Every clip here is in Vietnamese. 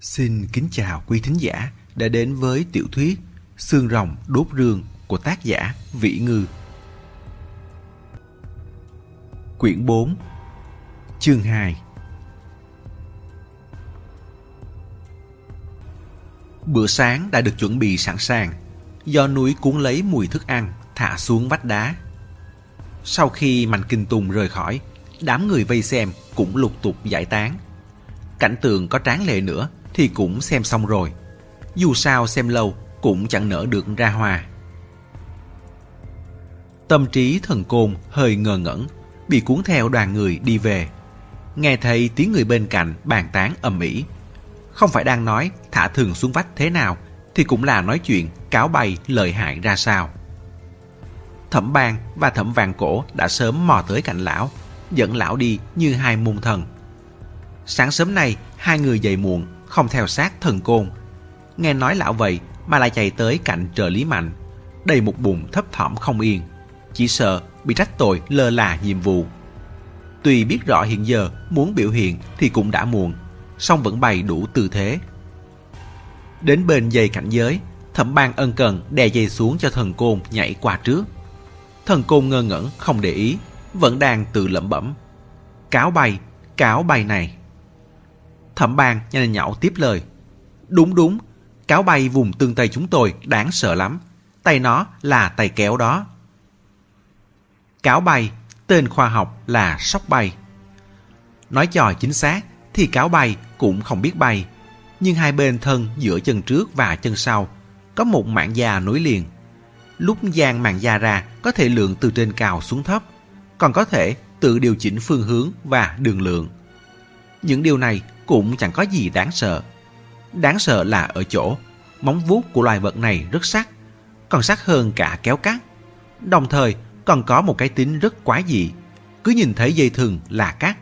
Xin kính chào quý thính giả đã đến với tiểu thuyết Xương rồng đốt rương của tác giả Vĩ Ngư. Quyển 4 Chương 2 Bữa sáng đã được chuẩn bị sẵn sàng do núi cuốn lấy mùi thức ăn thả xuống vách đá. Sau khi Mạnh Kinh Tùng rời khỏi, đám người vây xem cũng lục tục giải tán. Cảnh tượng có tráng lệ nữa thì cũng xem xong rồi. Dù sao xem lâu cũng chẳng nỡ được ra hoa. Tâm trí thần côn hơi ngờ ngẩn, bị cuốn theo đoàn người đi về. Nghe thấy tiếng người bên cạnh bàn tán ầm ĩ. Không phải đang nói thả thường xuống vách thế nào, thì cũng là nói chuyện cáo bày lợi hại ra sao. Thẩm bang và thẩm vàng cổ đã sớm mò tới cạnh lão, dẫn lão đi như hai môn thần. Sáng sớm nay, hai người dậy muộn, không theo sát thần côn. Nghe nói lão vậy mà lại chạy tới cạnh trợ lý mạnh, đầy một bụng thấp thỏm không yên. Chỉ sợ bị trách tội lơ là nhiệm vụ. Tuy biết rõ hiện giờ muốn biểu hiện thì cũng đã muộn, song vẫn bày đủ tư thế. Đến bên dây cảnh giới, thẩm ban ân cần đè dây xuống cho thần côn nhảy qua trước. Thần côn ngơ ngẩn không để ý, vẫn đang tự lẩm bẩm. Cáo bay, cáo bay này. Thẩm ban nhanh nhậu tiếp lời. Đúng đúng, cáo bay vùng tương tây chúng tôi đáng sợ lắm. Tay nó là tay kéo đó. Cáo bay, tên khoa học là sóc bay. Nói trò chính xác thì cáo bay cũng không biết bay. Nhưng hai bên thân giữa chân trước và chân sau có một mạng da nối liền. Lúc giang mạng da ra có thể lượng từ trên cao xuống thấp, còn có thể tự điều chỉnh phương hướng và đường lượng. Những điều này cũng chẳng có gì đáng sợ. Đáng sợ là ở chỗ móng vuốt của loài vật này rất sắc, còn sắc hơn cả kéo cát. Đồng thời còn có một cái tính rất quái dị, cứ nhìn thấy dây thừng là cát.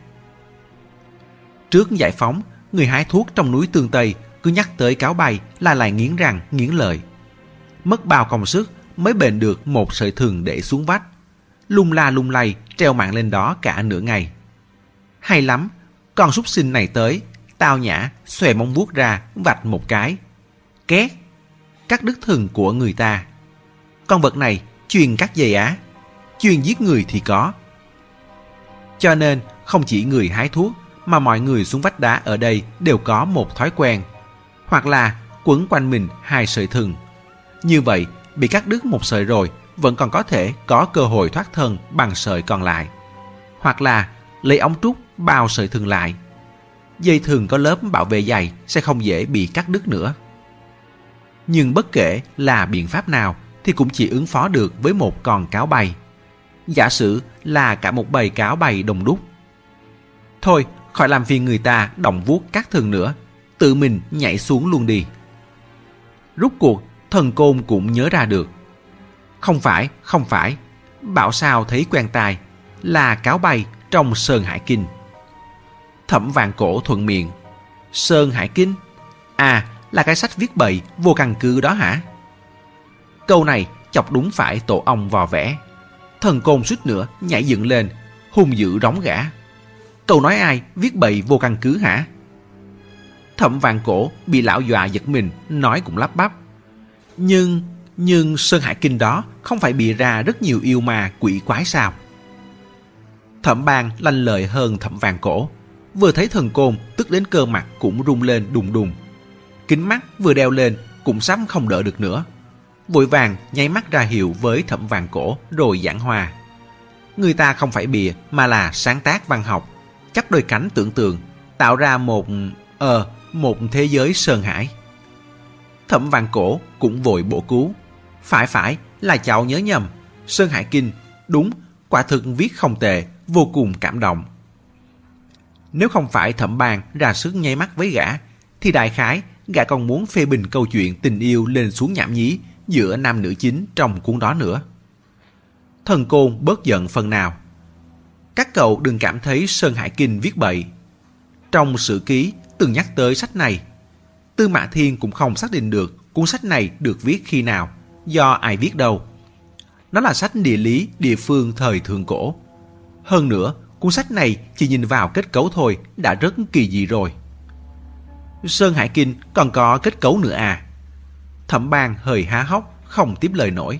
Trước giải phóng, người hái thuốc trong núi Tương Tây cứ nhắc tới cáo bay là lại nghiến răng, nghiến lợi. Mất bao công sức mới bền được một sợi thừng để xuống vách. Lung la lung lay treo mạng lên đó cả nửa ngày. Hay lắm, con súc sinh này tới, tao nhã, xòe móng vuốt ra, vạch một cái. Két, cắt đứt thừng của người ta. Con vật này chuyên cắt dây á, chuyên giết người thì có. Cho nên, không chỉ người hái thuốc, mà mọi người xuống vách đá ở đây đều có một thói quen. Hoặc là quấn quanh mình hai sợi thừng. Như vậy, bị cắt đứt một sợi rồi, vẫn còn có thể có cơ hội thoát thân bằng sợi còn lại. Hoặc là lấy ống trúc bao sợi thừng lại. Dây thường có lớp bảo vệ dày sẽ không dễ bị cắt đứt nữa. Nhưng bất kể là biện pháp nào thì cũng chỉ ứng phó được với một con cáo bay. Giả sử là cả một bầy cáo bay đồng đúc. Thôi, khỏi làm phiền người ta động vuốt cắt thường nữa, tự mình nhảy xuống luôn đi. Rút cuộc, thần côn cũng nhớ ra được. Không phải, không phải, bảo sao thấy quen tai, là cáo bay trong Sơn Hải Kinh. Thẩm vàng cổ thuận miệng. Sơn Hải Kinh? À, là cái sách viết bậy vô căn cứ đó hả? Câu này chọc đúng phải tổ ong vò vẽ. Thần côn suýt nữa nhảy dựng lên, hung dữ rống gã. Câu nói ai viết bậy vô căn cứ hả? Thẩm vàng cổ bị lão dọa giật mình, nói cũng lắp bắp. Nhưng, nhưng Sơn Hải Kinh đó không phải bị ra rất nhiều yêu ma quỷ quái sao? Thẩm bang lanh lợi hơn thẩm vàng cổ. Vừa thấy thần côn, tức đến cơ mặt cũng rung lên đùng đùng. Kính mắt vừa đeo lên cũng sắp không đỡ được nữa. Vội vàng nháy mắt ra hiệu với thẩm vàng cổ rồi giảng hòa. Người ta không phải bìa mà là sáng tác văn học, chắp đôi cánh tưởng tượng, tạo ra một, ờ, một thế giới sơn hải. Thẩm vàng cổ cũng vội bổ cứu. Phải phải là cháu nhớ nhầm, Sơn Hải Kinh, đúng, quả thực viết không tệ, vô cùng cảm động. Nếu không phải thẩm bàn ra sức nháy mắt với gã, thì đại khái gã còn muốn phê bình câu chuyện tình yêu lên xuống nhảm nhí giữa nam nữ chính trong cuốn đó nữa. Thần côn bớt giận phần nào. Các cậu đừng cảm thấy Sơn Hải Kinh viết bậy. Trong sử ký từng nhắc tới sách này, Tư Mã Thiên cũng không xác định được cuốn sách này được viết khi nào, do ai viết đâu. Nó là sách địa lý địa phương thời thượng cổ. Hơn nữa, cuốn sách này chỉ nhìn vào kết cấu thôi đã rất kỳ dị rồi. Sơn Hải Kinh còn có kết cấu nữa à? Thẩm bang hơi há hốc, không tiếp lời nổi.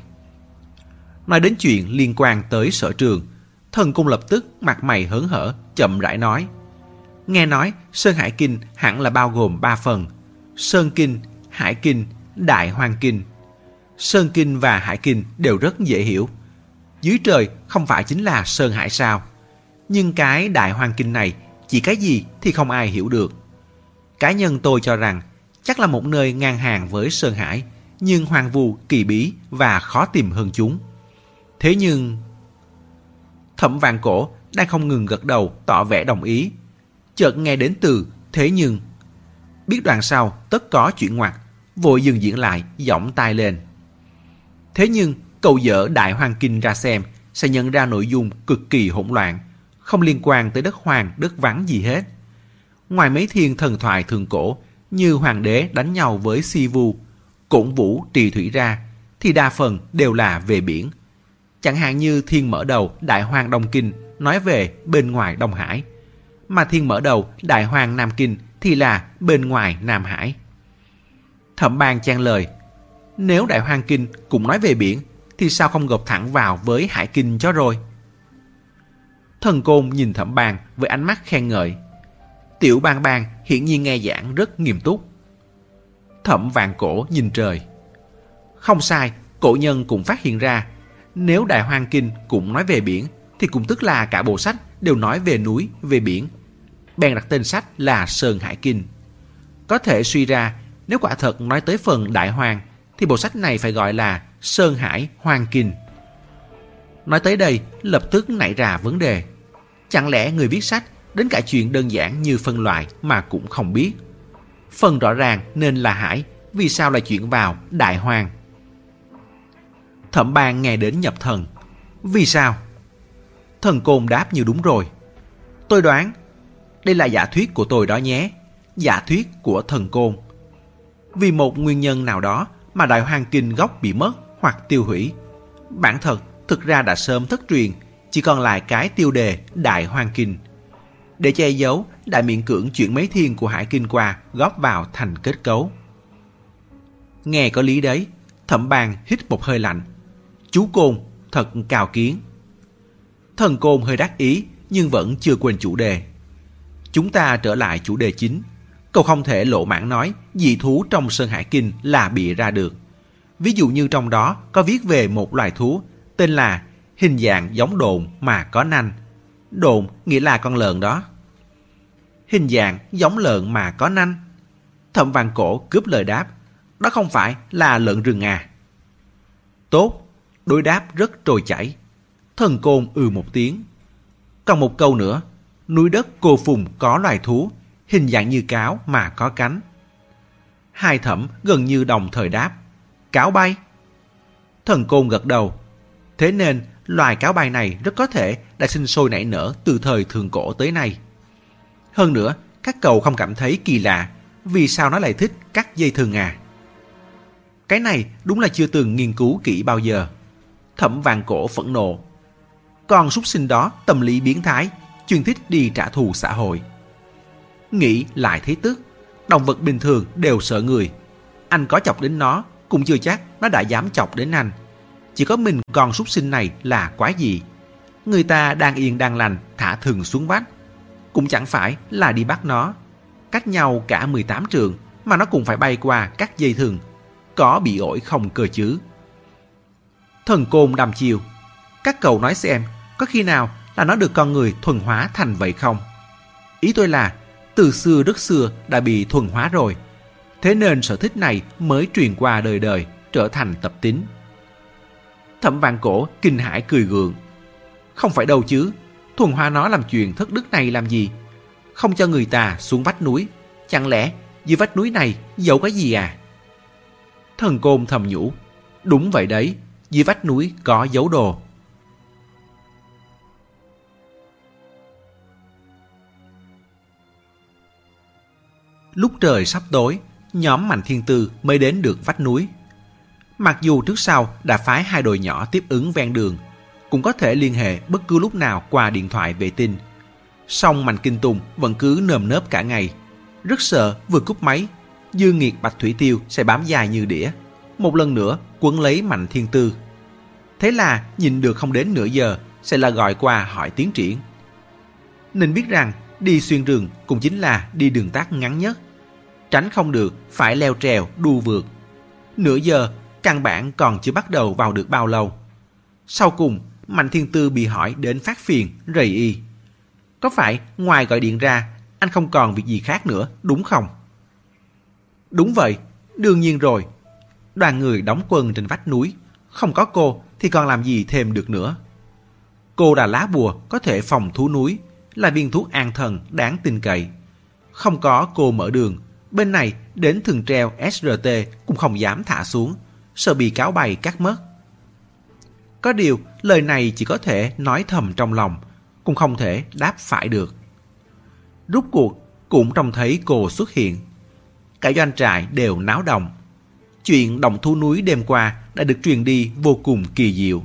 Nói đến chuyện liên quan tới sở trường, thần cung lập tức mặt mày hớn hở, chậm rãi nói. Nghe nói Sơn Hải Kinh hẳn là bao gồm ba phần. Sơn Kinh, Hải Kinh, Đại Hoàng Kinh. Sơn Kinh và Hải Kinh đều rất dễ hiểu. Dưới trời không phải chính là Sơn Hải sao? Nhưng cái Đại Hoàng Kinh này chỉ cái gì thì không ai hiểu được. Cá nhân tôi cho rằng chắc là một nơi ngang hàng với Sơn Hải, nhưng hoang vu, kỳ bí và khó tìm hơn chúng. Thế nhưng... Thẩm vàng cổ đang không ngừng gật đầu tỏ vẻ đồng ý. Chợt nghe đến từ thế nhưng. Biết đoạn sau tất có chuyện ngoặt, vội dừng diễn lại, giọng tai lên. Thế nhưng, cậu dở Đại Hoàng Kinh ra xem sẽ nhận ra nội dung cực kỳ hỗn loạn, không liên quan tới đất hoàng, đất vắng gì hết. Ngoài mấy thiên thần thoại thường cổ như hoàng đế đánh nhau với si vu, cổn vũ trì thủy ra, thì đa phần đều là về biển. Chẳng hạn như thiên mở đầu Đại Hoàng Đông Kinh nói về bên ngoài Đông Hải, mà thiên mở đầu Đại Hoàng Nam Kinh thì là bên ngoài Nam Hải. Thẩm bang trang lời, nếu Đại Hoàng Kinh cũng nói về biển, thì sao không gộp thẳng vào với Hải Kinh cho rồi? Thần Côn nhìn thẩm bang với ánh mắt khen ngợi. Tiểu bang bang hiển nhiên nghe giảng rất nghiêm túc. Thẩm vàng cổ nhìn trời. Không sai, cổ nhân cũng phát hiện ra, nếu Đại Hoang Kinh cũng nói về biển, thì cũng tức là cả bộ sách đều nói về núi, về biển. Bèn đặt tên sách là Sơn Hải Kinh. Có thể suy ra, nếu quả thật nói tới phần Đại Hoàng, thì bộ sách này phải gọi là Sơn Hải Hoàng Kinh. Nói tới đây, lập tức nảy ra vấn đề. Chẳng lẽ người viết sách đến cả chuyện đơn giản như phân loại mà cũng không biết? Phần rõ ràng nên là Hải, vì sao lại chuyển vào Đại Hoàng? Thẩm ban nghe đến nhập thần. Vì sao? Thần côn đáp như đúng rồi. Tôi đoán, đây là giả thuyết của tôi đó nhé. Giả thuyết của thần côn. Vì một nguyên nhân nào đó mà Đại Hoàng Kinh gốc bị mất hoặc tiêu hủy. Bản thật thực ra đã sớm thất truyền, chỉ còn lại cái tiêu đề Đại Hoàng Kinh. Để che giấu, đại miệng cưỡng chuyển mấy thiên của Hải Kinh qua góp vào thành kết cấu. Nghe có lý đấy, thẩm bàn hít một hơi lạnh. Chú Côn, thật cao kiến. Thần Côn hơi đắc ý, nhưng vẫn chưa quên chủ đề. Chúng ta trở lại chủ đề chính. Cậu không thể lộ mãn nói dị thú trong Sơn Hải Kinh là bị ra được. Ví dụ như trong đó có viết về một loài thú tên là hình dạng giống đồn mà có nanh. Đồn nghĩa là con lợn đó. Hình dạng giống lợn mà có nanh. Thẩm vàng cổ cướp lời đáp. Đó không phải là lợn rừng à. Tốt, đối đáp rất trôi chảy. Thần côn ừ một tiếng. Còn một câu nữa. Núi đất cô phùng có loài thú, hình dạng như cáo mà có cánh. Hai thẩm gần như đồng thời đáp. Cáo bay. Thần côn gật đầu. Thế nên loài cáo bay này rất có thể đã sinh sôi nảy nở từ thời thường cổ tới nay. Hơn nữa, các cậu không cảm thấy kỳ lạ vì sao nó lại thích cắt dây thừng à? Cái này đúng là chưa từng nghiên cứu kỹ bao giờ. Thẩm vàng cổ phẫn nộ. Con súc sinh đó tâm lý biến thái, chuyên thích đi trả thù xã hội. Nghĩ lại thấy tức, động vật bình thường đều sợ người. Anh có chọc đến nó, cũng chưa chắc nó đã dám chọc đến anh. Chỉ có mình con súc sinh này là quái gì. Người ta đang yên đang lành thả thừng xuống vách. Cũng chẳng phải là đi bắt nó. Cách nhau cả 18 trường mà nó cũng phải bay qua các dây thừng. Có bị ổi không cơ chứ. Thần côn đầm chiều. Các cậu nói xem có khi nào là nó được con người thuần hóa thành vậy không? Ý tôi là từ xưa rất xưa đã bị thuần hóa rồi. Thế nên sở thích này mới truyền qua đời đời, trở thành tập tính. Thẩm vạn cổ kinh hãi cười gượng. Không phải đâu chứ, thuần hoa nó làm chuyện thất đức này làm gì? Không cho người ta xuống vách núi, chẳng lẽ dưới vách núi này giấu cái gì à? Thần côn thầm nhủ, đúng vậy đấy, dưới vách núi có dấu đồ. Lúc trời sắp tối, nhóm Mạnh Thiên Tư mới đến được vách núi. Mặc dù trước sau đã phái hai đội nhỏ tiếp ứng ven đường, cũng có thể liên hệ bất cứ lúc nào qua điện thoại vệ tinh. Song Mạnh Kinh Tùng vẫn cứ nơm nớp cả ngày. rất sợ vừa cúp máy, Dương Nghiệt Bạch Thủy Tiêu sẽ bám dài như đĩa. Một lần nữa quấn lấy Mạnh Thiên Tư. Thế là nhìn được không đến nửa giờ sẽ là gọi qua hỏi tiến triển. Nên biết rằng đi xuyên rừng cũng chính là đi đường tắt ngắn nhất. Tránh không được phải leo trèo đu vượt. Nửa giờ căn bản còn chưa bắt đầu vào được bao lâu. Sau cùng Mạnh Thiên Tư bị hỏi đến phát phiền, rầy y. Có phải ngoài gọi điện ra, anh không còn việc gì khác nữa, đúng không? Đúng vậy, đương nhiên rồi. Đoàn người đóng quân trên vách núi, không có cô thì còn làm gì thêm được nữa. Cô là lá bùa có thể phòng thú núi, là viên thuốc an thần đáng tin cậy. Không có cô mở đường, bên này đến thường treo SRT cũng không dám thả xuống, sợ bị cáo bày cắt mất. Có điều, lời này chỉ có thể nói thầm trong lòng, cũng không thể đáp phải được. Rút cuộc, cũng trông thấy cô xuất hiện. Cả doanh trại đều náo động. Chuyện đồng thu núi đêm qua đã được truyền đi vô cùng kỳ diệu.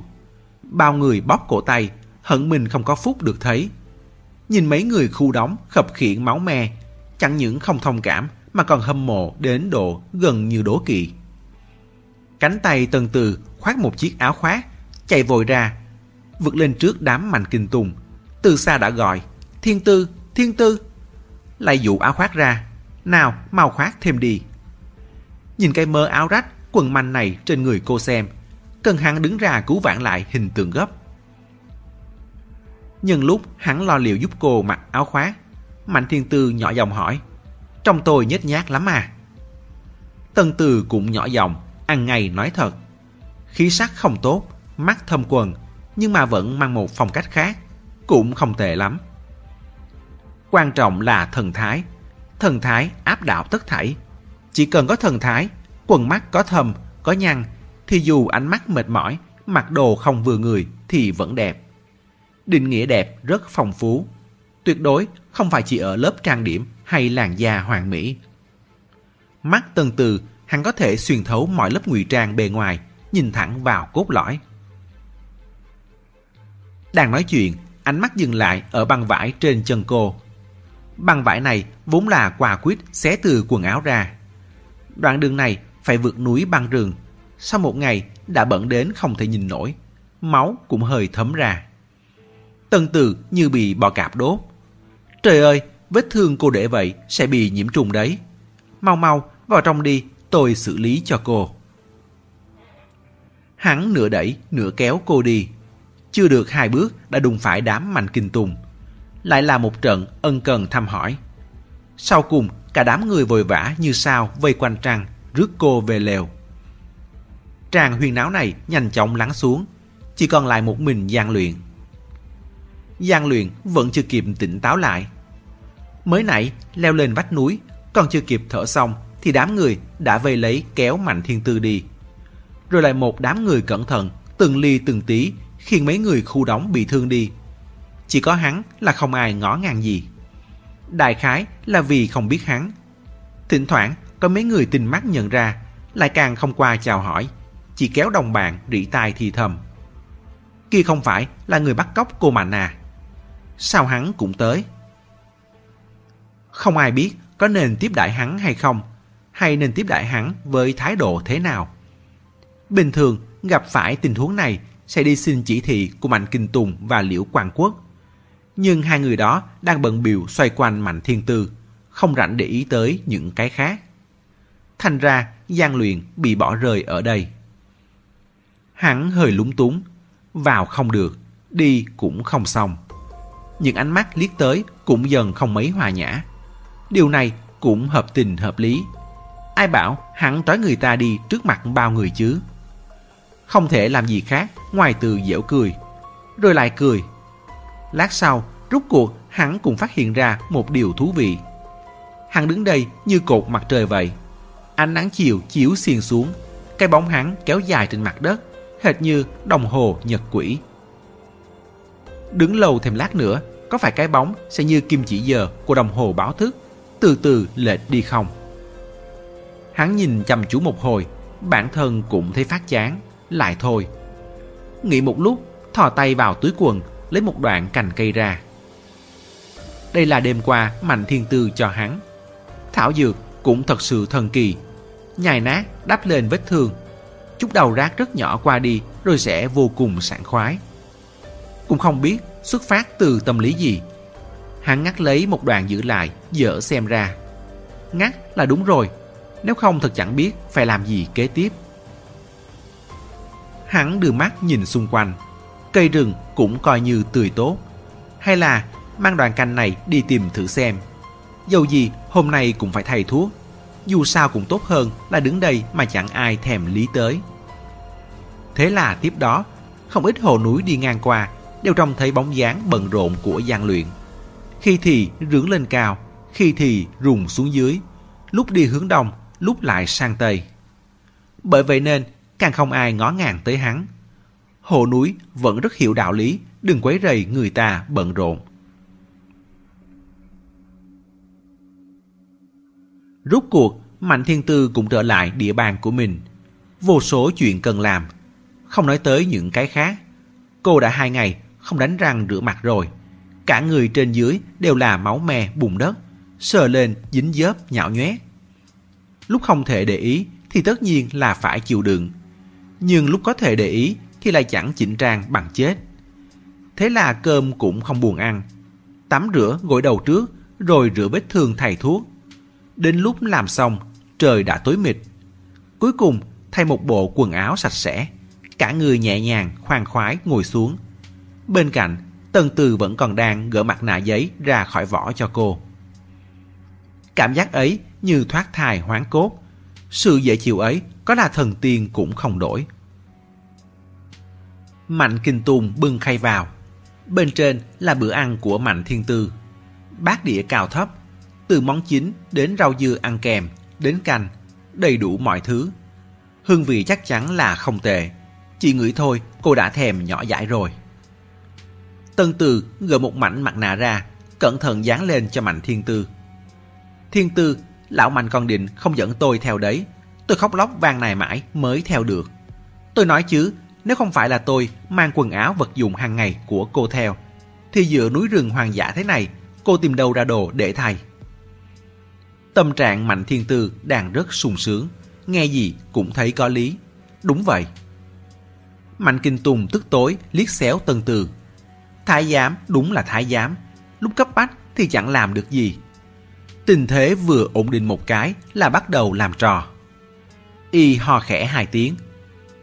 Bao người bóp cổ tay, hận mình không có phúc được thấy. Nhìn mấy người khu đóng khập khiển máu me, chẳng những không thông cảm mà còn hâm mộ đến độ gần như đố kỵ. Cánh tay tần từ khoác một chiếc áo khoác, chạy vội ra, vượt lên trước đám mạnh kinh tùng. Từ xa đã gọi, thiên tư, thiên tư. Lại dụ áo khoác ra, nào mau khoác thêm đi. Nhìn cái mơ áo rách, quần manh này trên người cô xem, cần hắn đứng ra cứu vãn lại hình tượng gấp. Nhân lúc hắn lo liệu giúp cô mặc áo khoác, Mạnh Thiên Tư nhỏ giọng hỏi, trong tôi nhếch nhác lắm à. Tân Từ cũng nhỏ giọng, ăn ngày nói thật. Khí sắc không tốt, mắt thâm quần, nhưng mà vẫn mang một phong cách khác, cũng không tệ lắm. Quan trọng là thần thái. Thần thái áp đảo tất thảy. Chỉ cần có thần thái, quần mắt có thâm, có nhăn, thì dù ánh mắt mệt mỏi, mặc đồ không vừa người thì vẫn đẹp. Định nghĩa đẹp rất phong phú. Tuyệt đối không phải chỉ ở lớp trang điểm hay làn da hoàn mỹ. Mắt từng từ, hắn có thể xuyên thấu mọi lớp ngụy trang bề ngoài, nhìn thẳng vào cốt lõi. Đang nói chuyện, ánh mắt dừng lại ở băng vải trên chân cô. Băng vải này vốn là quà quýt xé từ quần áo ra. Đoạn đường này phải vượt núi băng rừng. Sau một ngày đã bẩn đến không thể nhìn nổi. Máu cũng hơi thấm ra. Tân từ như bị bò cạp đốt. Trời ơi, vết thương cô để vậy sẽ bị nhiễm trùng đấy. Mau mau, vào trong đi, tôi xử lý cho cô. Hắn nửa đẩy, nửa kéo cô đi. Chưa được hai bước đã đụng phải đám mạnh kinh tùng. Lại là một trận ân cần thăm hỏi. Sau cùng, cả đám người vội vã như sao vây quanh trang rước cô về lều. Tràng huyền náo này nhanh chóng lắng xuống, chỉ còn lại một mình gian luyện. Giang luyện vẫn chưa kịp tỉnh táo lại. Mới nãy leo lên vách núi, còn chưa kịp thở xong thì đám người đã vây lấy kéo Mạnh Thiên Tư đi. Rồi lại một đám người cẩn thận, từng ly từng tí khiến mấy người khu đóng bị thương đi. Chỉ có hắn là không ai ngó ngàng gì. Đại khái là vì không biết hắn. Thỉnh thoảng có mấy người tình mắt nhận ra, lại càng không qua chào hỏi, chỉ kéo đồng bạn rỉ tai thì thầm. Kia không phải là người bắt cóc cô Mạnh à? Sao hắn cũng tới? Không ai biết có nên tiếp đại hắn hay không, hay nên tiếp đại hắn với thái độ thế nào. Bình thường gặp phải tình huống này sẽ đi xin chỉ thị của Mạnh Kinh Tùng và Liễu Quang Quốc. Nhưng hai người đó đang bận biểu xoay quanh Mạnh Thiên Tư, không rảnh để ý tới những cái khác. Thành ra, gian luyện bị bỏ rơi ở đây. Hắn hơi lúng túng, vào không được, đi cũng không xong. Những ánh mắt liếc tới cũng dần không mấy hòa nhã. Điều này cũng hợp tình hợp lý. Ai bảo hắn trói người ta đi trước mặt bao người chứ? Không thể làm gì khác ngoài từ dễu cười. Rồi lại cười. Lát sau, rút cuộc hắn cũng phát hiện ra một điều thú vị. Hắn đứng đây như cột mặt trời vậy. Ánh nắng chiều chiếu xiên xuống. Cái bóng hắn kéo dài trên mặt đất, hệt như đồng hồ nhật quỷ. Đứng lâu thêm lát nữa, có phải cái bóng sẽ như kim chỉ giờ của đồng hồ báo thức, từ từ lệch đi không? Hắn nhìn chăm chú một hồi, bản thân cũng thấy phát chán, lại thôi. Nghĩ một lúc, thò tay vào túi quần, lấy một đoạn cành cây ra. Đây là đêm qua Mạnh Thiên Tư cho hắn. Thảo dược cũng thật sự thần kỳ. Nhài nát đắp lên vết thương. Chút đầu rác rất nhỏ qua đi rồi sẽ vô cùng sảng khoái. Cũng không biết xuất phát từ tâm lý gì. Hắn ngắt lấy một đoạn giữ lại, dở xem ra. Ngắt là đúng rồi, nếu không thật chẳng biết phải làm gì kế tiếp. Hắn đưa mắt nhìn xung quanh, cây rừng cũng coi như tươi tốt. Hay là mang đoàn canh này đi tìm thử xem. Dầu gì hôm nay cũng phải thay thuốc. Dù sao cũng tốt hơn là đứng đây mà chẳng ai thèm lý tới. Thế là tiếp đó, không ít hồ núi đi ngang qua đều trông thấy bóng dáng bận rộn của gian luyện. Khi thì rướng lên cao, khi thì rùng xuống dưới, lúc đi hướng đông, lúc lại sang tây. Bởi vậy nên càng không ai ngó ngàng tới hắn. Hồ núi vẫn rất hiểu đạo lý, đừng quấy rầy người ta bận rộn. Rút cuộc, Mạnh Thiên Tư cũng trở lại địa bàn của mình. Vô số chuyện cần làm. Không nói tới những cái khác. Cô đã hai ngày không đánh răng rửa mặt rồi. Cả người trên dưới đều là máu me bùn đất. Sờ lên dính dớp nhạo nhoét. Lúc không thể để ý thì tất nhiên là phải chịu đựng. Nhưng lúc có thể để ý thì lại chẳng chỉnh trang bằng chết. Thế là cơm cũng không buồn ăn. Tắm rửa gội đầu trước rồi rửa vết thương thầy thuốc Đến lúc làm xong, trời đã tối mịt. Cuối cùng, thay một bộ quần áo sạch sẽ, cả người nhẹ nhàng, khoan khoái ngồi xuống. Bên cạnh, tần Từ vẫn còn đang gỡ mặt nạ giấy ra khỏi vỏ cho cô. Cảm giác ấy như thoát thai hoán cốt. Sự dễ chịu ấy có là thần tiên cũng không đổi. Mạnh Kinh Tùng bưng khay vào. Bên trên là bữa ăn của Mạnh Thiên Tư. Bát đĩa cao thấp, từ món chính đến rau dưa ăn kèm, đến canh, đầy đủ mọi thứ. Hương vị chắc chắn là không tệ. Chỉ ngửi thôi, cô đã thèm nhỏ dãi rồi. Tân Từ gỡ một mảnh mặt nạ ra, cẩn thận dán lên cho Mạnh Thiên Tư. Thiên Tư, lão Mạnh còn định không dẫn tôi theo đấy. Tôi khóc lóc vang này mãi mới theo được. Tôi nói chứ, nếu không phải là tôi mang quần áo vật dụng hàng ngày của cô theo, thì giữa núi rừng hoang dã thế này, cô tìm đâu ra đồ để thay. Tâm trạng Mạnh Thiên Tư đang rất sung sướng, nghe gì cũng thấy có lý. Đúng vậy. Mạnh Kinh Tùng tức tối liếc xéo Tân Từ. Thái giám đúng là thái giám, lúc cấp bách thì chẳng làm được gì. Tình thế vừa ổn định một cái là bắt đầu làm trò. Y ho khẽ hai tiếng.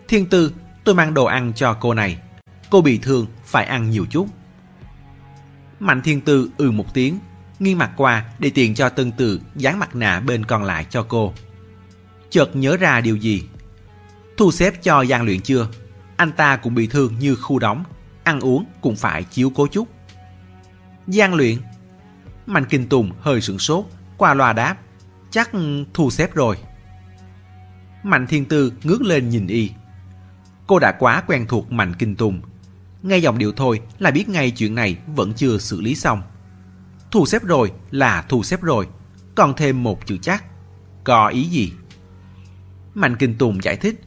Thiên Tư, tôi mang đồ ăn cho cô này. Cô bị thương, phải ăn nhiều chút. Mạnh Thiên Tư ừ một tiếng, nghiêng mặt qua để tiện cho Tân Từ dán mặt nạ bên còn lại cho cô. Chợt nhớ ra điều gì. Thu xếp cho gian luyện chưa? Anh ta cũng bị thương như khu đóng, ăn uống cũng phải chiếu cố chút. Gian luyện Mạnh Kinh Tùng hơi sửng sốt, qua loa đáp. Chắc thu xếp rồi. Mạnh Thiên Tư ngước lên nhìn y. Cô đã quá quen thuộc Mạnh Kinh Tùng. Nghe giọng điệu thôi là biết ngay chuyện này vẫn chưa xử lý xong. Thu xếp rồi là thu xếp rồi, còn thêm một chữ chắc. Có ý gì? Mạnh Kinh Tùng giải thích.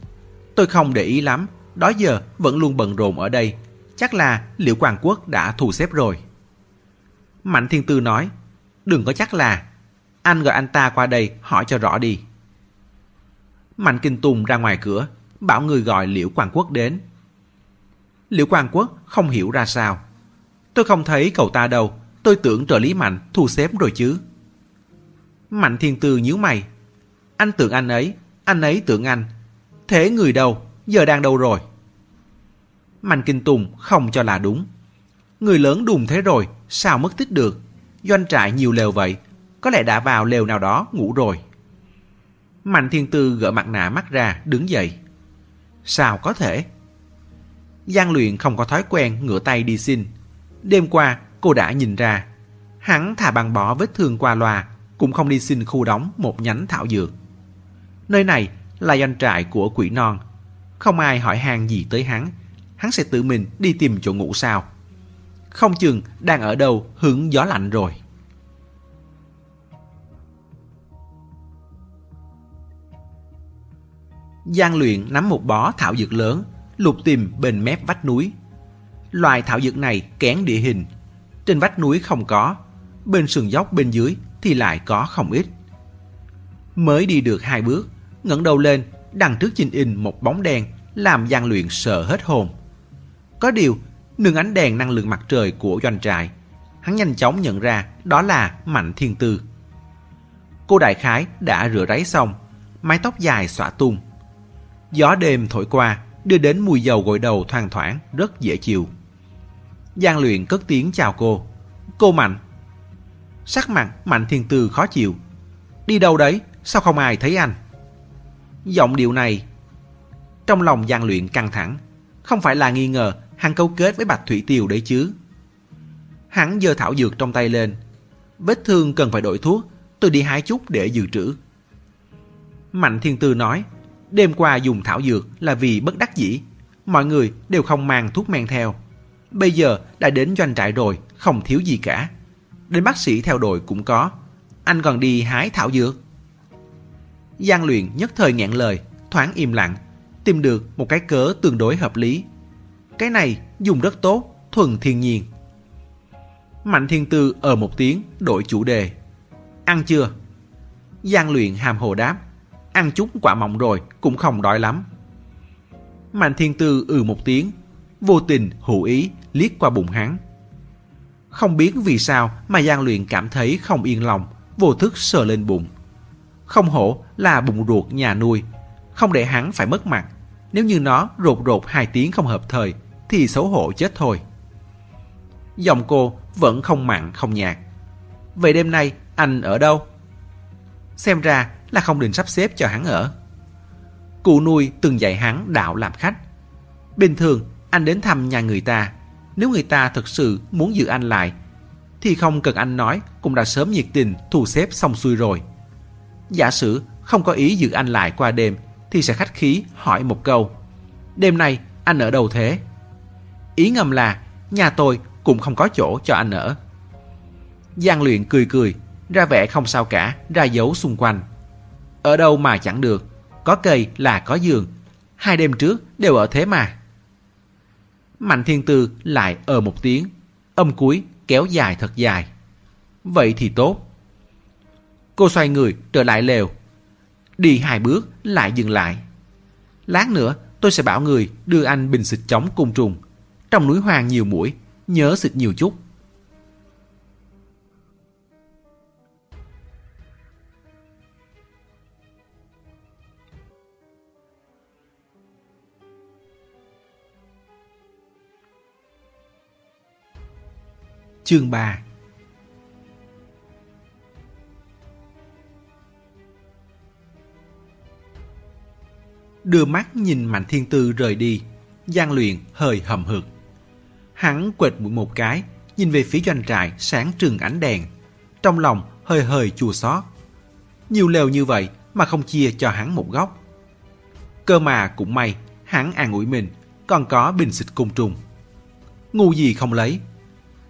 Tôi không để ý lắm, đó giờ vẫn luôn bận rộn ở đây. Chắc là liệu Quang Quốc đã thu xếp rồi. Mạnh Thiên Tư nói, đừng có chắc là. Anh gọi anh ta qua đây hỏi cho rõ đi. Mạnh Kinh Tùng ra ngoài cửa, bảo người gọi Liễu Quang Quốc đến. Liễu Quang Quốc không hiểu ra sao. Tôi không thấy cậu ta đâu, Tôi tưởng trợ lý Mạnh thu xếp rồi chứ. Mạnh thiên tư nhíu mày. Anh tưởng anh ấy, anh ấy tưởng anh. Thế người đâu, giờ đang đâu rồi? Mạnh Kinh Tùng không cho là đúng. Người lớn đùm thế rồi, sao mất tích được? Doanh trại nhiều lều vậy, có lẽ đã vào lều nào đó ngủ rồi. Mạnh Thiên Tư gỡ mặt nạ mắt ra, đứng dậy. Sao có thể? Giang luyện không có thói quen ngửa tay đi xin. Đêm qua, Cô đã nhìn ra, hắn thà bằng bỏ vết thương qua loa, cũng không đi xin khu đóng một nhánh thảo dược. Nơi này là doanh trại của quỷ non. Không ai hỏi hàng gì tới hắn, hắn sẽ tự mình đi tìm chỗ ngủ sao. Không chừng đang ở đâu hưởng gió lạnh rồi. Giang luyện nắm một bó thảo dược lớn, lục tìm bên mép vách núi. Loài thảo dược này kén địa hình, trên vách núi không có, bên sườn dốc bên dưới thì lại có không ít. Mới đi được hai bước, ngẩng đầu lên, đằng trước chinh in một bóng đen làm Giang Luyện sợ hết hồn. Có điều, nương ánh đèn năng lượng mặt trời của doanh trại, hắn nhanh chóng nhận ra đó là Mạnh Thiên Tư. Cô đại khái đã rửa ráy xong, mái tóc dài xõa tung. Gió đêm thổi qua, đưa đến mùi dầu gội đầu thoang thoảng, rất dễ chịu. Giang luyện cất tiếng chào cô. Cô Mạnh. Sắc mặt Mạnh Thiên Tư khó chịu. Đi đâu đấy? Sao không ai thấy anh? Giọng điệu này. Trong lòng Giang luyện căng thẳng. Không phải là nghi ngờ hắn câu kết với Bạch Thủy Tiều đấy chứ. Hắn giơ thảo dược trong tay lên. Vết thương cần phải đổi thuốc. Tôi đi hái chút để dự trữ. Mạnh Thiên Tư nói. Đêm qua dùng thảo dược là vì bất đắc dĩ. Mọi người đều không mang thuốc men theo. Bây giờ đã đến doanh trại rồi, không thiếu gì cả. Đến bác sĩ theo đội cũng có. Anh còn đi hái thảo dược. Giang luyện nhất thời ngẹn lời, thoáng im lặng, tìm được một cái cớ tương đối hợp lý. Cái này dùng rất tốt, thuần thiên nhiên. Mạnh thiên tư ở một tiếng, đổi chủ đề. Ăn chưa? Giang luyện hàm hồ đáp. Ăn chút quả mọng rồi, cũng không đói lắm. Mạnh thiên tư ừ một tiếng, vô tình hữu ý liếc qua bụng hắn. Không biết vì sao mà Giang Luyện cảm thấy không yên lòng, vô thức sờ lên bụng. Không hổ là bụng ruột nhà nuôi, không để hắn phải mất mặt. Nếu như nó rột rột hai tiếng không hợp thời, thì xấu hổ chết thôi. Giọng cô vẫn không mặn không nhạt. Vậy đêm nay anh ở đâu? Xem ra là không định sắp xếp cho hắn ở. Cụ nuôi từng dạy hắn đạo làm khách. Bình thường anh đến thăm nhà người ta. Nếu người ta thật sự muốn giữ anh lại, thì không cần anh nói cũng đã sớm nhiệt tình thu xếp xong xuôi rồi. Giả sử không có ý giữ anh lại qua đêm, thì sẽ khách khí hỏi một câu. Đêm nay anh ở đâu thế? Ý ngầm là nhà tôi cũng không có chỗ cho anh ở. Giang luyện cười cười, ra vẻ không sao cả, ra dấu xung quanh. Ở đâu mà chẳng được, có cây là có giường. Hai đêm trước đều ở thế mà. Mạnh thiên tư lại ở một tiếng, âm cuối kéo dài thật dài. Vậy thì tốt. Cô xoay người trở lại lều. Đi hai bước lại dừng lại. Lát nữa tôi sẽ bảo người đưa anh bình xịt chống côn trùng. Trong núi hoang nhiều mũi, nhớ xịt nhiều chút. Chương 3 Đưa mắt nhìn Mạnh Thiên Tư rời đi, Giang Luyện hơi hầm hực. Hắn quệt mũi một cái, nhìn về phía doanh trại sáng trừng ánh đèn. Trong lòng hơi hơi chua xót. Nhiều lều như vậy mà không chia cho hắn một góc. Cơ mà cũng may, hắn an ủi mình, còn có bình xịt côn trùng. Ngu gì không lấy,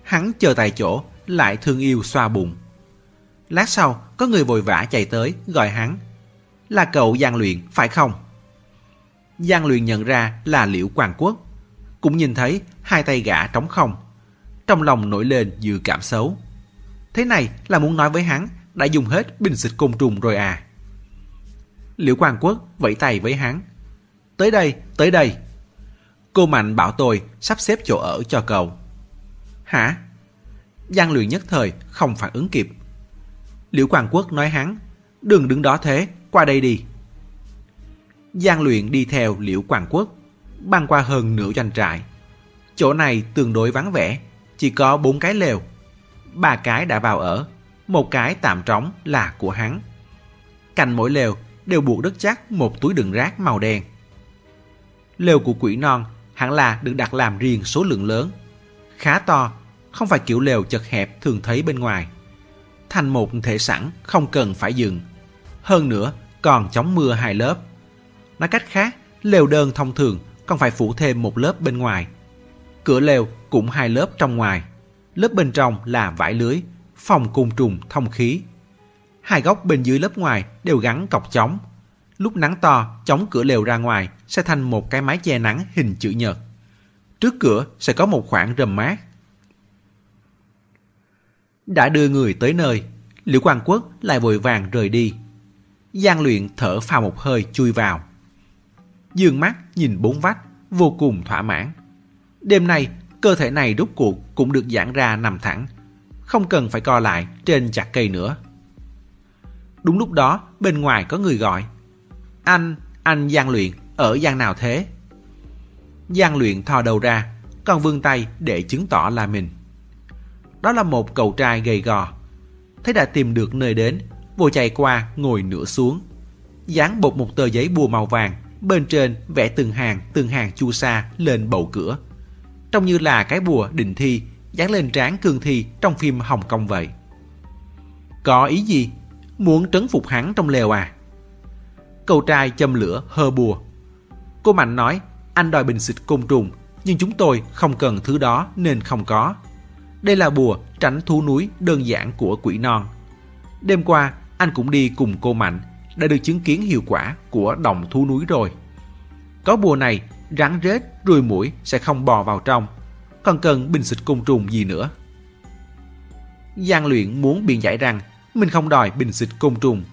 Hắn chờ tại chỗ, lại thương yêu xoa bụng. Lát sau, có người vội vã chạy tới, gọi hắn. Là cậu Giang Luyện, phải không? Giang Luyện nhận ra là Liễu Quang Quốc. Cũng nhìn thấy hai tay gã trống không. Trong lòng nổi lên dự cảm xấu. Thế này là muốn nói với hắn đã dùng hết bình xịt côn trùng rồi à. Liễu Quang Quốc vẫy tay với hắn. Tới đây, tới đây. Cô Mạnh bảo tôi sắp xếp chỗ ở cho cậu. Hả? Giang luyện nhất thời không phản ứng kịp. Liễu Quang Quốc nói hắn, đừng đứng đó thế, qua đây đi. Giang luyện đi theo Liễu Quang Quốc, băng qua hơn nửa doanh trại. Chỗ này tương đối vắng vẻ, chỉ có bốn cái lều. Ba cái đã vào ở, một cái tạm trống là của hắn. Cạnh mỗi lều đều buộc đất chắc một túi đựng rác màu đen. Lều của quỷ non hẳn là được đặt làm riêng số lượng lớn khá to, không phải kiểu lều chật hẹp thường thấy bên ngoài. Thành một thể sẵn, không cần phải dừng. Hơn nữa, còn chống mưa hai lớp. Nói cách khác, lều đơn thông thường còn phải phủ thêm một lớp bên ngoài. Cửa lều cũng hai lớp trong ngoài. Lớp bên trong là vải lưới, phòng côn trùng thông khí. Hai góc bên dưới lớp ngoài đều gắn cọc chống. Lúc nắng to, chống cửa lều ra ngoài sẽ thành một cái mái che nắng hình chữ nhật. Trước cửa sẽ có một khoảng rầm mát. Đã đưa người tới nơi, Liễu Quang Quốc lại vội vàng rời đi. Giang luyện thở phào một hơi chui vào. Dương mắt nhìn bốn vách, vô cùng thỏa mãn. Đêm nay, cơ thể này rút cuộc cũng được giãn ra nằm thẳng. Không cần phải co lại trên chặt cây nữa. Đúng lúc đó, bên ngoài có người gọi. Anh, anh Giang luyện, ở Giang nào thế? Giang luyện thò đầu ra, còn vươn tay để chứng tỏ là mình. Đó là một cậu trai gầy gò. Thấy đã tìm được nơi đến, vội chạy qua ngồi nửa xuống. Dán bột một tờ giấy bùa màu vàng, bên trên vẽ từng hàng từng hàng chu sa lên bầu cửa. Trông như là cái bùa định thi dán lên trán cương thi trong phim Hồng Kông vậy. Có ý gì? Muốn trấn phục hắn trong lều à? Cậu trai châm lửa hơ bùa. Cô Mạnh nói anh đòi bình xịt côn trùng nhưng chúng tôi không cần thứ đó nên không có. Đây là bùa tránh thú núi đơn giản của quỷ non. Đêm qua, anh cũng đi cùng cô Mạnh, đã được chứng kiến hiệu quả của đồng thú núi rồi. Có bùa này, rắn rết, ruồi mũi sẽ không bò vào trong, còn cần bình xịt côn trùng gì nữa. Giang luyện muốn biện giải rằng mình không đòi bình xịt côn trùng,